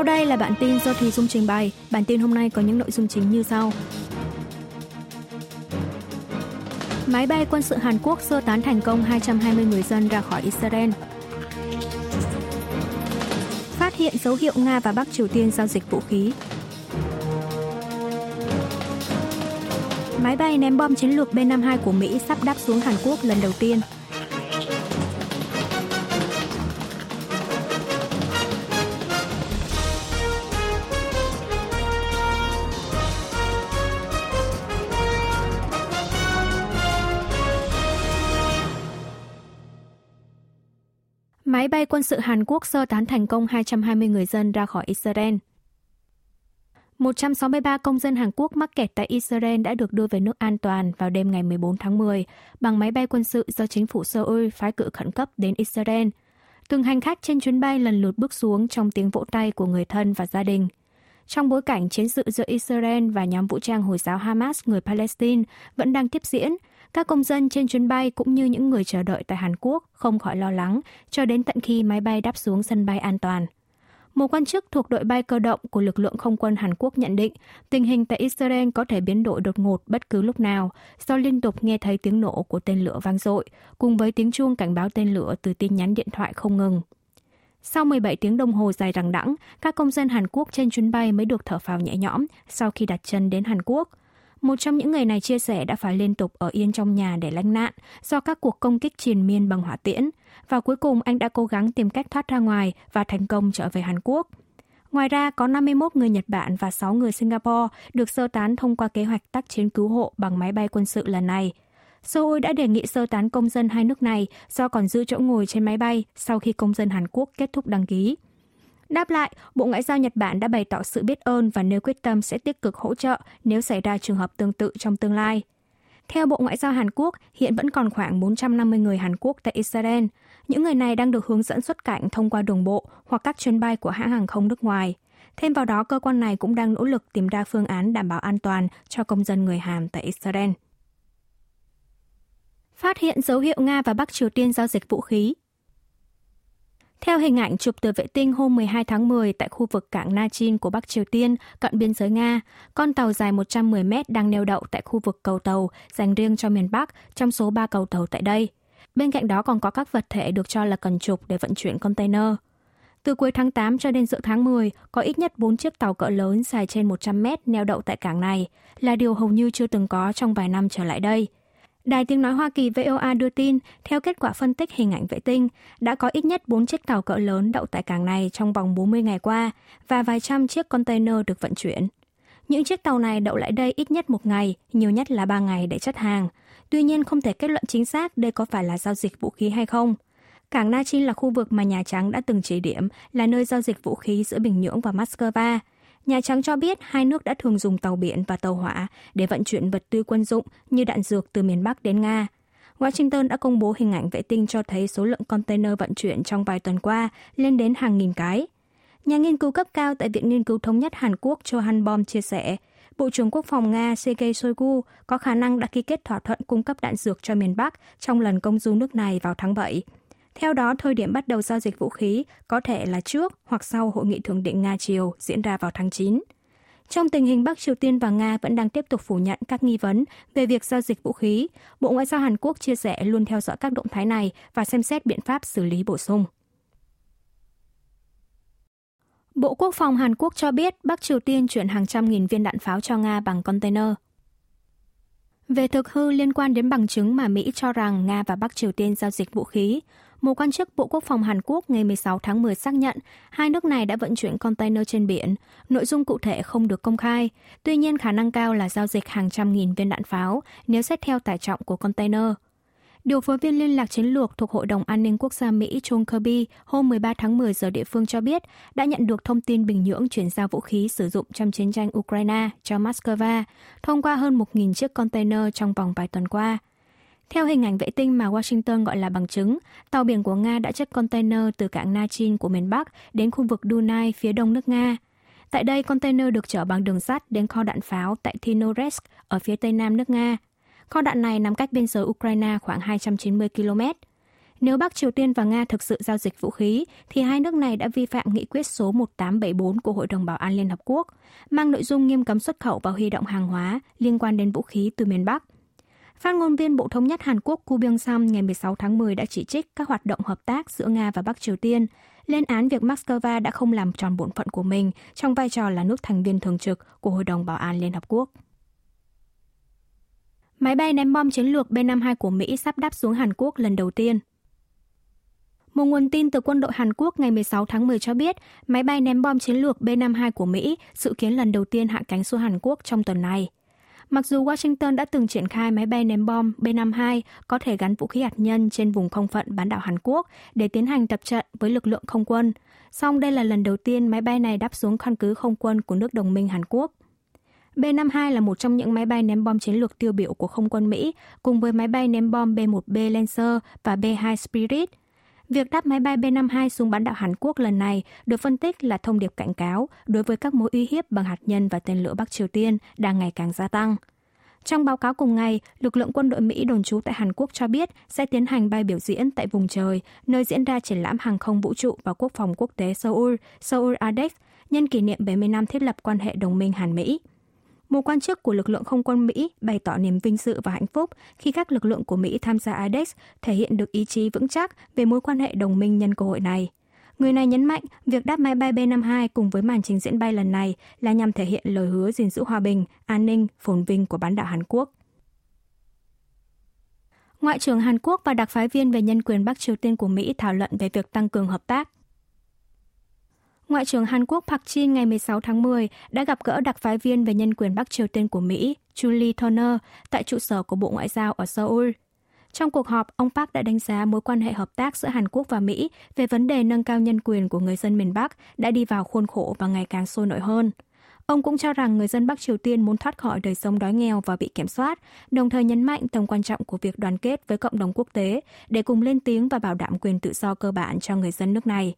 Sau đây là bản tin do Thùy Dung trình bày. Bản tin hôm nay có những nội dung chính như sau. Máy bay quân sự Hàn Quốc sơ tán thành công 220 người dân ra khỏi Israel. Phát hiện dấu hiệu Nga và Bắc Triều Tiên giao dịch vũ khí. Máy bay ném bom chiến lược B-52 của Mỹ sắp đáp xuống Hàn Quốc lần đầu tiên. Máy bay quân sự Hàn Quốc sơ tán thành công 220 người dân ra khỏi Israel. 163 công dân Hàn Quốc mắc kẹt tại Israel đã được đưa về nước an toàn vào đêm ngày 14 tháng 10 bằng máy bay quân sự do chính phủ Seoul phái cử khẩn cấp đến Israel. Từng hành khách trên chuyến bay lần lượt bước xuống trong tiếng vỗ tay của người thân và gia đình. Trong bối cảnh chiến sự giữa Israel và nhóm vũ trang Hồi giáo Hamas người Palestine vẫn đang tiếp diễn, các công dân trên chuyến bay cũng như những người chờ đợi tại Hàn Quốc không khỏi lo lắng cho đến tận khi máy bay đáp xuống sân bay an toàn. Một quan chức thuộc đội bay cơ động của lực lượng không quân Hàn Quốc nhận định tình hình tại Israel có thể biến đổi đột ngột bất cứ lúc nào do liên tục nghe thấy tiếng nổ của tên lửa vang dội cùng với tiếng chuông cảnh báo tên lửa từ tin nhắn điện thoại không ngừng. Sau 17 tiếng đồng hồ dài đằng đẵng, các công dân Hàn Quốc trên chuyến bay mới được thở phào nhẹ nhõm sau khi đặt chân đến Hàn Quốc. Một trong những người này chia sẻ đã phải liên tục ở yên trong nhà để lánh nạn do các cuộc công kích triền miên bằng hỏa tiễn. Và cuối cùng anh đã cố gắng tìm cách thoát ra ngoài và thành công trở về Hàn Quốc. Ngoài ra, có 51 người Nhật Bản và 6 người Singapore được sơ tán thông qua kế hoạch tác chiến cứu hộ bằng máy bay quân sự lần này. Seoul đã đề nghị sơ tán công dân hai nước này do còn giữ chỗ ngồi trên máy bay sau khi công dân Hàn Quốc kết thúc đăng ký. Đáp lại, Bộ Ngoại giao Nhật Bản đã bày tỏ sự biết ơn và nêu quyết tâm sẽ tích cực hỗ trợ nếu xảy ra trường hợp tương tự trong tương lai. Theo Bộ Ngoại giao Hàn Quốc, hiện vẫn còn khoảng 450 người Hàn Quốc tại Israel. Những người này đang được hướng dẫn xuất cảnh thông qua đường bộ hoặc các chuyến bay của hãng hàng không nước ngoài. Thêm vào đó, cơ quan này cũng đang nỗ lực tìm ra phương án đảm bảo an toàn cho công dân người Hàn tại Israel. Phát hiện dấu hiệu Nga và Bắc Triều Tiên giao dịch vũ khí, theo hình ảnh chụp từ vệ tinh hôm 12 tháng 10 tại khu vực cảng Nachin của Bắc Triều Tiên, cận biên giới Nga, con tàu dài 110 mét đang neo đậu tại khu vực cầu tàu dành riêng cho miền Bắc trong số 3 cầu tàu tại đây. Bên cạnh đó còn có các vật thể được cho là cần trục để vận chuyển container. Từ cuối tháng 8 cho đến giữa tháng 10, có ít nhất 4 chiếc tàu cỡ lớn dài trên 100 mét neo đậu tại cảng này, là điều hầu như chưa từng có trong vài năm trở lại đây – Đài tiếng nói Hoa Kỳ VOA đưa tin, theo kết quả phân tích hình ảnh vệ tinh, đã có ít nhất 4 chiếc tàu cỡ lớn đậu tại cảng này trong vòng 40 ngày qua và vài trăm chiếc container được vận chuyển. Những chiếc tàu này đậu lại đây ít nhất một ngày, nhiều nhất là 3 ngày để chất hàng. Tuy nhiên không thể kết luận chính xác đây có phải là giao dịch vũ khí hay không. Cảng Nachin là khu vực mà Nhà Trắng đã từng chỉ điểm là nơi giao dịch vũ khí giữa Bình Nhưỡng và Moscow. Nhà Trắng cho biết hai nước đã thường dùng tàu biển và tàu hỏa để vận chuyển vật tư quân dụng như đạn dược từ miền Bắc đến Nga. Washington đã công bố hình ảnh vệ tinh cho thấy số lượng container vận chuyển trong vài tuần qua lên đến hàng nghìn cái. Nhà nghiên cứu cấp cao tại Viện Nghiên cứu Thống nhất Hàn Quốc Cho Han Bom chia sẻ, Bộ trưởng Quốc phòng Nga Sergei Shoigu có khả năng đã ký kết thỏa thuận cung cấp đạn dược cho miền Bắc trong lần công du nước này vào tháng 7. Theo đó, thời điểm bắt đầu giao dịch vũ khí có thể là trước hoặc sau hội nghị thượng đỉnh Nga-Triều diễn ra vào tháng 9. Trong tình hình Bắc Triều Tiên và Nga vẫn đang tiếp tục phủ nhận các nghi vấn về việc giao dịch vũ khí, Bộ Ngoại giao Hàn Quốc chia sẻ luôn theo dõi các động thái này và xem xét biện pháp xử lý bổ sung. Bộ Quốc phòng Hàn Quốc cho biết Bắc Triều Tiên chuyển hàng trăm nghìn viên đạn pháo cho Nga bằng container. Về thực hư liên quan đến bằng chứng mà Mỹ cho rằng Nga và Bắc Triều Tiên giao dịch vũ khí, một quan chức Bộ Quốc phòng Hàn Quốc ngày 16 tháng 10 xác nhận hai nước này đã vận chuyển container trên biển. Nội dung cụ thể không được công khai. Tuy nhiên, khả năng cao là giao dịch hàng trăm nghìn viên đạn pháo nếu xét theo tải trọng của container. Điều phối viên liên lạc chiến lược thuộc Hội đồng An ninh Quốc gia Mỹ John Kirby hôm 13 tháng 10 giờ địa phương cho biết đã nhận được thông tin Bình Nhưỡng chuyển giao vũ khí sử dụng trong chiến tranh Ukraine cho Moscow thông qua hơn 1.000 chiếc container trong vòng vài tuần qua – theo hình ảnh vệ tinh mà Washington gọi là bằng chứng, tàu biển của Nga đã chất container từ cảng Nachin của miền Bắc đến khu vực Dunai phía đông nước Nga. Tại đây, container được chở bằng đường sắt đến kho đạn pháo tại Tinoresk ở phía tây nam nước Nga. Kho đạn này nằm cách biên giới Ukraine khoảng 290 km. Nếu Bắc Triều Tiên và Nga thực sự giao dịch vũ khí, thì hai nước này đã vi phạm nghị quyết số 1874 của Hội đồng Bảo an Liên Hợp Quốc, mang nội dung nghiêm cấm xuất khẩu và huy động hàng hóa liên quan đến vũ khí từ miền Bắc. Phát ngôn viên Bộ Thống nhất Hàn Quốc Ku Byung-sam ngày 16 tháng 10 đã chỉ trích các hoạt động hợp tác giữa Nga và Bắc Triều Tiên, lên án việc Moscow đã không làm tròn bổn phận của mình trong vai trò là nước thành viên thường trực của Hội đồng Bảo an Liên Hợp Quốc. Máy bay ném bom chiến lược B-52 của Mỹ sắp đáp xuống Hàn Quốc lần đầu tiên. Một nguồn tin từ quân đội Hàn Quốc ngày 16 tháng 10 cho biết, máy bay ném bom chiến lược B-52 của Mỹ dự kiến lần đầu tiên hạ cánh xuống Hàn Quốc trong tuần này. Mặc dù Washington đã từng triển khai máy bay ném bom B-52 có thể gắn vũ khí hạt nhân trên vùng không phận bán đảo Hàn Quốc để tiến hành tập trận với lực lượng không quân, song đây là lần đầu tiên máy bay này đáp xuống căn cứ không quân của nước đồng minh Hàn Quốc. B-52 là một trong những máy bay ném bom chiến lược tiêu biểu của không quân Mỹ, cùng với máy bay ném bom B-1B Lancer và B-2 Spirit. Việc đáp máy bay B-52 xuống bán đảo Hàn Quốc lần này được phân tích là thông điệp cảnh cáo đối với các mối uy hiếp bằng hạt nhân và tên lửa Bắc Triều Tiên đang ngày càng gia tăng. Trong báo cáo cùng ngày, lực lượng quân đội Mỹ đồn trú tại Hàn Quốc cho biết sẽ tiến hành bay biểu diễn tại vùng trời, nơi diễn ra triển lãm hàng không vũ trụ và quốc phòng quốc tế Seoul, Seoul ADEX, nhân kỷ niệm 70 năm thiết lập quan hệ đồng minh Hàn-Mỹ. Một quan chức của lực lượng không quân Mỹ bày tỏ niềm vinh dự và hạnh phúc khi các lực lượng của Mỹ tham gia ADEX thể hiện được ý chí vững chắc về mối quan hệ đồng minh nhân cơ hội này. Người này nhấn mạnh việc đáp máy bay B-52 cùng với màn trình diễn bay lần này là nhằm thể hiện lời hứa gìn giữ hòa bình, an ninh, phồn vinh của bán đảo Hàn Quốc. Ngoại trưởng Hàn Quốc và đặc phái viên về nhân quyền Bắc Triều Tiên của Mỹ thảo luận về việc tăng cường hợp tác. Ngoại trưởng Hàn Quốc Park Jin ngày 16 tháng 10 đã gặp gỡ đặc phái viên về nhân quyền Bắc Triều Tiên của Mỹ, Julie Turner, tại trụ sở của Bộ Ngoại giao ở Seoul. Trong cuộc họp, ông Park đã đánh giá mối quan hệ hợp tác giữa Hàn Quốc và Mỹ về vấn đề nâng cao nhân quyền của người dân miền Bắc đã đi vào khuôn khổ và ngày càng sôi nổi hơn. Ông cũng cho rằng người dân Bắc Triều Tiên muốn thoát khỏi đời sống đói nghèo và bị kiểm soát, đồng thời nhấn mạnh tầm quan trọng của việc đoàn kết với cộng đồng quốc tế để cùng lên tiếng và bảo đảm quyền tự do cơ bản cho người dân nước này.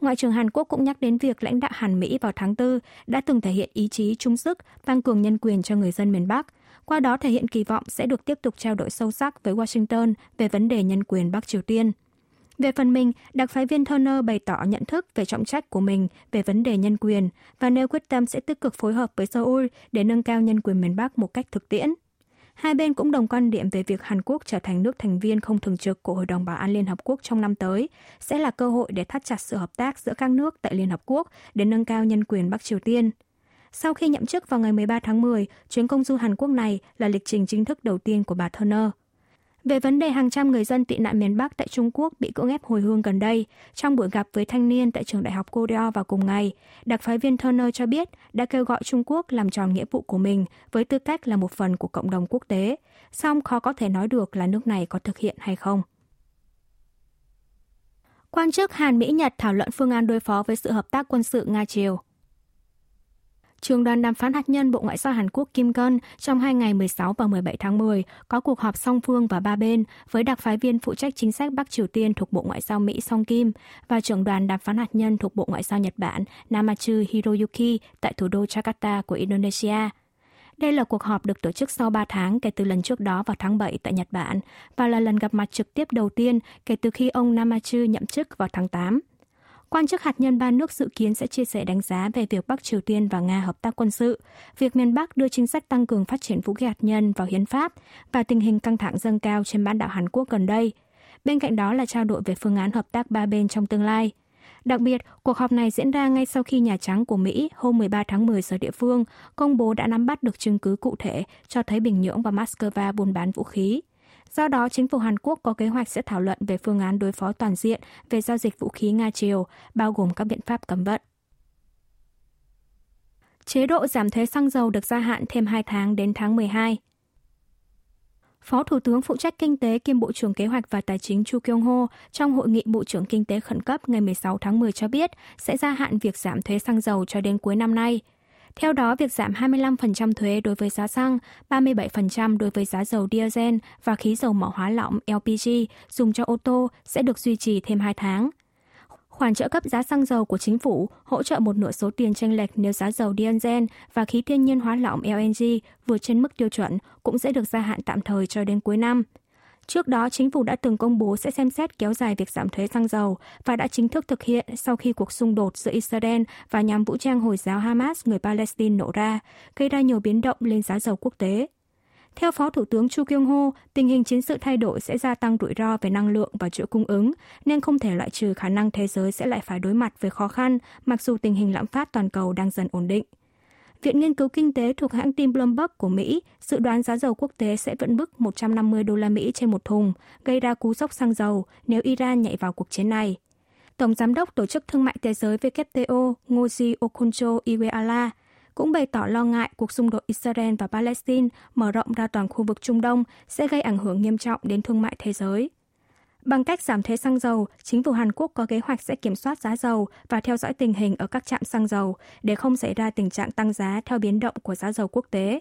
Ngoại trưởng Hàn Quốc cũng nhắc đến việc lãnh đạo Hàn Mỹ vào tháng 4 đã từng thể hiện ý chí chung sức tăng cường nhân quyền cho người dân miền Bắc, qua đó thể hiện kỳ vọng sẽ được tiếp tục trao đổi sâu sắc với Washington về vấn đề nhân quyền Bắc Triều Tiên. Về phần mình, đặc phái viên Turner bày tỏ nhận thức về trọng trách của mình về vấn đề nhân quyền và nêu quyết tâm sẽ tích cực phối hợp với Seoul để nâng cao nhân quyền miền Bắc một cách thực tiễn. Hai bên cũng đồng quan điểm về việc Hàn Quốc trở thành nước thành viên không thường trực của Hội đồng Bảo an Liên Hợp Quốc trong năm tới sẽ là cơ hội để thắt chặt sự hợp tác giữa các nước tại Liên Hợp Quốc để nâng cao nhân quyền Bắc Triều Tiên. Sau khi nhậm chức vào ngày 13 tháng 10, chuyến công du Hàn Quốc này là lịch trình chính thức đầu tiên của bà Turner. Về vấn đề hàng trăm người dân tị nạn miền Bắc tại Trung Quốc bị cưỡng ép hồi hương gần đây, trong buổi gặp với thanh niên tại trường đại học Korea vào cùng ngày, đặc phái viên Turner cho biết đã kêu gọi Trung Quốc làm tròn nghĩa vụ của mình với tư cách là một phần của cộng đồng quốc tế, song khó có thể nói được là nước này có thực hiện hay không. Quan chức Hàn Mỹ-Nhật thảo luận phương án đối phó với sự hợp tác quân sự Nga-Triều trường đoàn đàm phán hạt nhân Bộ Ngoại giao Hàn Quốc Kim Gun trong hai ngày 16 và 17 tháng 10 có cuộc họp song phương và ba bên với đặc phái viên phụ trách chính sách Bắc Triều Tiên thuộc Bộ Ngoại giao Mỹ Song Kim và trưởng đoàn đàm phán hạt nhân thuộc Bộ Ngoại giao Nhật Bản Namachu Hiroyuki tại thủ đô Jakarta của Indonesia. Đây là cuộc họp được tổ chức sau 3 tháng kể từ lần trước đó vào tháng 7 tại Nhật Bản và là lần gặp mặt trực tiếp đầu tiên kể từ khi ông Namachu nhậm chức vào tháng 8. Quan chức hạt nhân ba nước dự kiến sẽ chia sẻ đánh giá về việc Bắc Triều Tiên và Nga hợp tác quân sự, việc miền Bắc đưa chính sách tăng cường phát triển vũ khí hạt nhân vào hiến pháp và tình hình căng thẳng dâng cao trên bán đảo Hàn Quốc gần đây. Bên cạnh đó là trao đổi về phương án hợp tác ba bên trong tương lai. Đặc biệt, cuộc họp này diễn ra ngay sau khi Nhà Trắng của Mỹ hôm 13 tháng 10 giờ địa phương công bố đã nắm bắt được chứng cứ cụ thể cho thấy Bình Nhưỡng và Moscow buôn bán vũ khí. Do đó, chính phủ Hàn Quốc có kế hoạch sẽ thảo luận về phương án đối phó toàn diện về giao dịch vũ khí Nga-Triều, bao gồm các biện pháp cấm vận. Chế độ giảm thuế xăng dầu được gia hạn thêm 2 tháng đến tháng 12. Phó Thủ tướng phụ trách Kinh tế kiêm Bộ trưởng Kế hoạch và Tài chính Chu Kyung Ho trong hội nghị Bộ trưởng Kinh tế khẩn cấp ngày 16 tháng 10 cho biết sẽ gia hạn việc giảm thuế xăng dầu cho đến cuối năm nay – theo đó, việc giảm 25% thuế đối với giá xăng, 37% đối với giá dầu diesel và khí dầu mỏ hóa lỏng LPG dùng cho ô tô sẽ được duy trì thêm 2 tháng. Khoản trợ cấp giá xăng dầu của chính phủ hỗ trợ một nửa số tiền tranh lệch nếu giá dầu diesel và khí thiên nhiên hóa lỏng LNG vượt trên mức tiêu chuẩn cũng sẽ được gia hạn tạm thời cho đến cuối năm. Trước đó, chính phủ đã từng công bố sẽ xem xét kéo dài việc giảm thuế xăng dầu và đã chính thức thực hiện sau khi cuộc xung đột giữa Israel và nhóm vũ trang Hồi giáo Hamas người Palestine nổ ra, gây ra nhiều biến động lên giá dầu quốc tế. Theo Phó Thủ tướng Chu Kyung Ho, tình hình chiến sự thay đổi sẽ gia tăng rủi ro về năng lượng và chuỗi cung ứng, nên không thể loại trừ khả năng thế giới sẽ lại phải đối mặt với khó khăn, mặc dù tình hình lạm phát toàn cầu đang dần ổn định. Viện Nghiên cứu Kinh tế thuộc hãng tin Bloomberg của Mỹ dự đoán giá dầu quốc tế sẽ vẫn mức 150 đô la Mỹ trên một thùng, gây ra cú sốc xăng dầu nếu Iran nhảy vào cuộc chiến này. Tổng Giám đốc Tổ chức Thương mại Thế giới WTO Ngozi Okonjo-Iweala cũng bày tỏ lo ngại cuộc xung đột Israel và Palestine mở rộng ra toàn khu vực Trung Đông sẽ gây ảnh hưởng nghiêm trọng đến thương mại thế giới. Bằng cách giảm thuế xăng dầu, chính phủ Hàn Quốc có kế hoạch sẽ kiểm soát giá dầu và theo dõi tình hình ở các trạm xăng dầu để không xảy ra tình trạng tăng giá theo biến động của giá dầu quốc tế.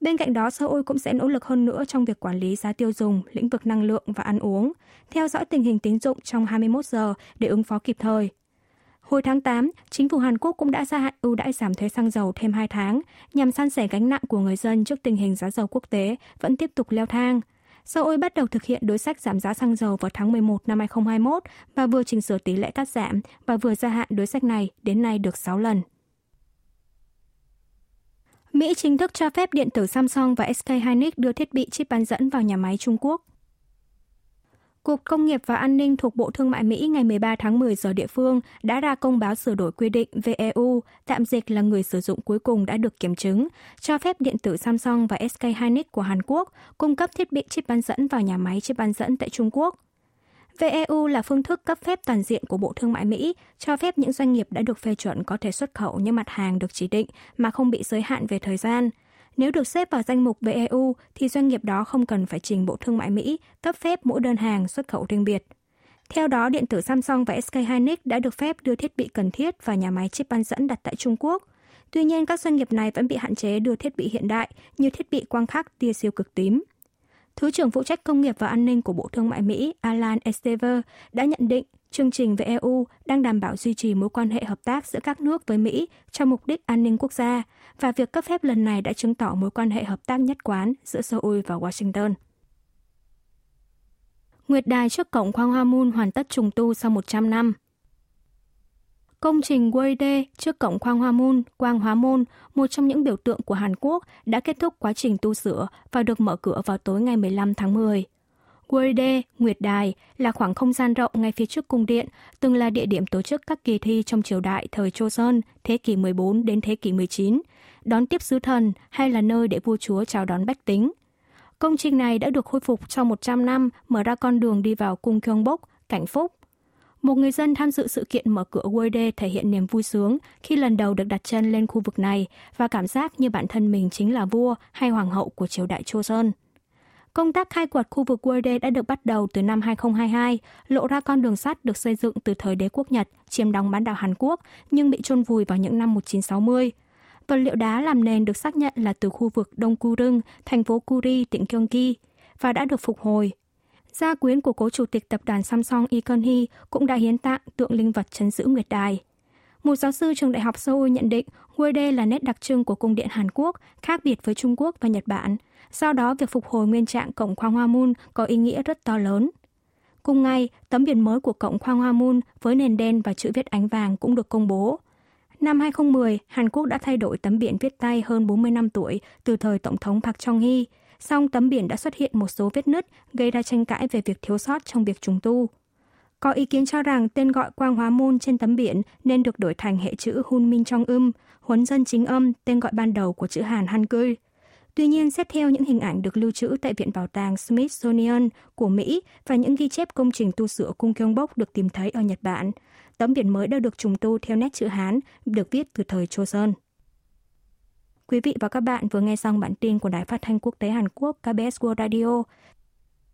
Bên cạnh đó, Seoul cũng sẽ nỗ lực hơn nữa trong việc quản lý giá tiêu dùng, lĩnh vực năng lượng và ăn uống, theo dõi tình hình tín dụng trong 21 giờ để ứng phó kịp thời. Hồi tháng 8, chính phủ Hàn Quốc cũng đã gia hạn ưu đãi giảm thuế xăng dầu thêm 2 tháng nhằm san sẻ gánh nặng của người dân trước tình hình giá dầu quốc tế vẫn tiếp tục leo thang. Sau ôi bắt đầu thực hiện đối sách giảm giá xăng dầu vào tháng 11 năm 2021 và vừa chỉnh sửa tỷ lệ cắt giảm và vừa gia hạn đối sách này đến nay được 6 lần. Mỹ chính thức cho phép điện tử Samsung và SK Hynix đưa thiết bị chip bán dẫn vào nhà máy Trung Quốc. Cục Công nghiệp và An ninh thuộc Bộ Thương mại Mỹ ngày 13 tháng 10 giờ địa phương đã ra công báo sửa đổi quy định VEU, tạm dịch là người sử dụng cuối cùng đã được kiểm chứng, cho phép điện tử Samsung và SK Hynix của Hàn Quốc cung cấp thiết bị chip bán dẫn vào nhà máy chip bán dẫn tại Trung Quốc. VEU là phương thức cấp phép toàn diện của Bộ Thương mại Mỹ, cho phép những doanh nghiệp đã được phê chuẩn có thể xuất khẩu những mặt hàng được chỉ định mà không bị giới hạn về thời gian – nếu được xếp vào danh mục VEU thì doanh nghiệp đó không cần phải trình Bộ Thương mại Mỹ cấp phép mỗi đơn hàng xuất khẩu riêng biệt. Theo đó, điện tử Samsung và SK Hynix đã được phép đưa thiết bị cần thiết vào nhà máy chip bán dẫn đặt tại Trung Quốc. Tuy nhiên, các doanh nghiệp này vẫn bị hạn chế đưa thiết bị hiện đại như thiết bị quang khắc tia siêu cực tím. Thứ trưởng phụ trách công nghiệp và an ninh của Bộ Thương mại Mỹ Alan Estever đã nhận định chương trình với EU đang đảm bảo duy trì mối quan hệ hợp tác giữa các nước với Mỹ cho mục đích an ninh quốc gia và việc cấp phép lần này đã chứng tỏ mối quan hệ hợp tác nhất quán giữa Seoul và Washington. Nguyệt đài trước cổng khoang Hoa Moon hoàn tất trùng tu sau 100 năm. Công trình Wade trước cổng khoang Hoa Moon, Quang Hóa Môn, một trong những biểu tượng của Hàn Quốc, đã kết thúc quá trình tu sửa và được mở cửa vào tối ngày 15 tháng 10. Wade, Nguyệt Đài là khoảng không gian rộng ngay phía trước cung điện, từng là địa điểm tổ chức các kỳ thi trong triều đại thời Joseon, thế kỷ 14 đến thế kỷ 19, đón tiếp sứ thần hay là nơi để vua chúa chào đón bách tính. Công trình này đã được khôi phục sau 100 năm, mở ra con đường đi vào cung Gyeongbok, cảnh phúc. Một người dân tham dự sự kiện mở cửa Wade thể hiện niềm vui sướng khi lần đầu được đặt chân lên khu vực này và cảm giác như bản thân mình chính là vua hay hoàng hậu của triều đại Joseon. Công tác khai quật khu vực Wade đã được bắt đầu từ năm 2022, lộ ra con đường sắt được xây dựng từ thời đế quốc Nhật chiếm đóng bán đảo Hàn Quốc nhưng bị chôn vùi vào những năm 1960. Vật liệu đá làm nền được xác nhận là từ khu vực Đông Kurung, thành phố Kuri, tỉnh Gyeonggi và đã được phục hồi. Gia quyến của cố chủ tịch tập đoàn Samsung Lee Kun-hee cũng đã hiến tặng tượng linh vật chấn giữ Nguyệt Đài. Một giáo sư trường đại học Seoul nhận định Wade là nét đặc trưng của cung điện Hàn Quốc, khác biệt với Trung Quốc và Nhật Bản. Sau đó, việc phục hồi nguyên trạng cổng khoang hoa moon có ý nghĩa rất to lớn. Cùng ngày, tấm biển mới của cổng khoang hoa moon với nền đen và chữ viết ánh vàng cũng được công bố. Năm 2010, Hàn Quốc đã thay đổi tấm biển viết tay hơn 40 năm tuổi từ thời Tổng thống Park Chung-hee, song tấm biển đã xuất hiện một số vết nứt gây ra tranh cãi về việc thiếu sót trong việc trùng tu. Có ý kiến cho rằng tên gọi quang hóa môn trên tấm biển nên được đổi thành hệ chữ Hun Minh Trong Âm, huấn dân chính âm, tên gọi ban đầu của chữ Hàn Hangul. Tuy nhiên, xét theo những hình ảnh được lưu trữ tại Viện Bảo tàng Smithsonian của Mỹ và những ghi chép công trình tu sửa cung Gyeongbok được tìm thấy ở Nhật Bản, tấm biển mới đã được trùng tu theo nét chữ Hán, được viết từ thời Joseon. Quý vị và các bạn vừa nghe xong bản tin của Đài Phát thanh Quốc tế Hàn Quốc KBS World Radio.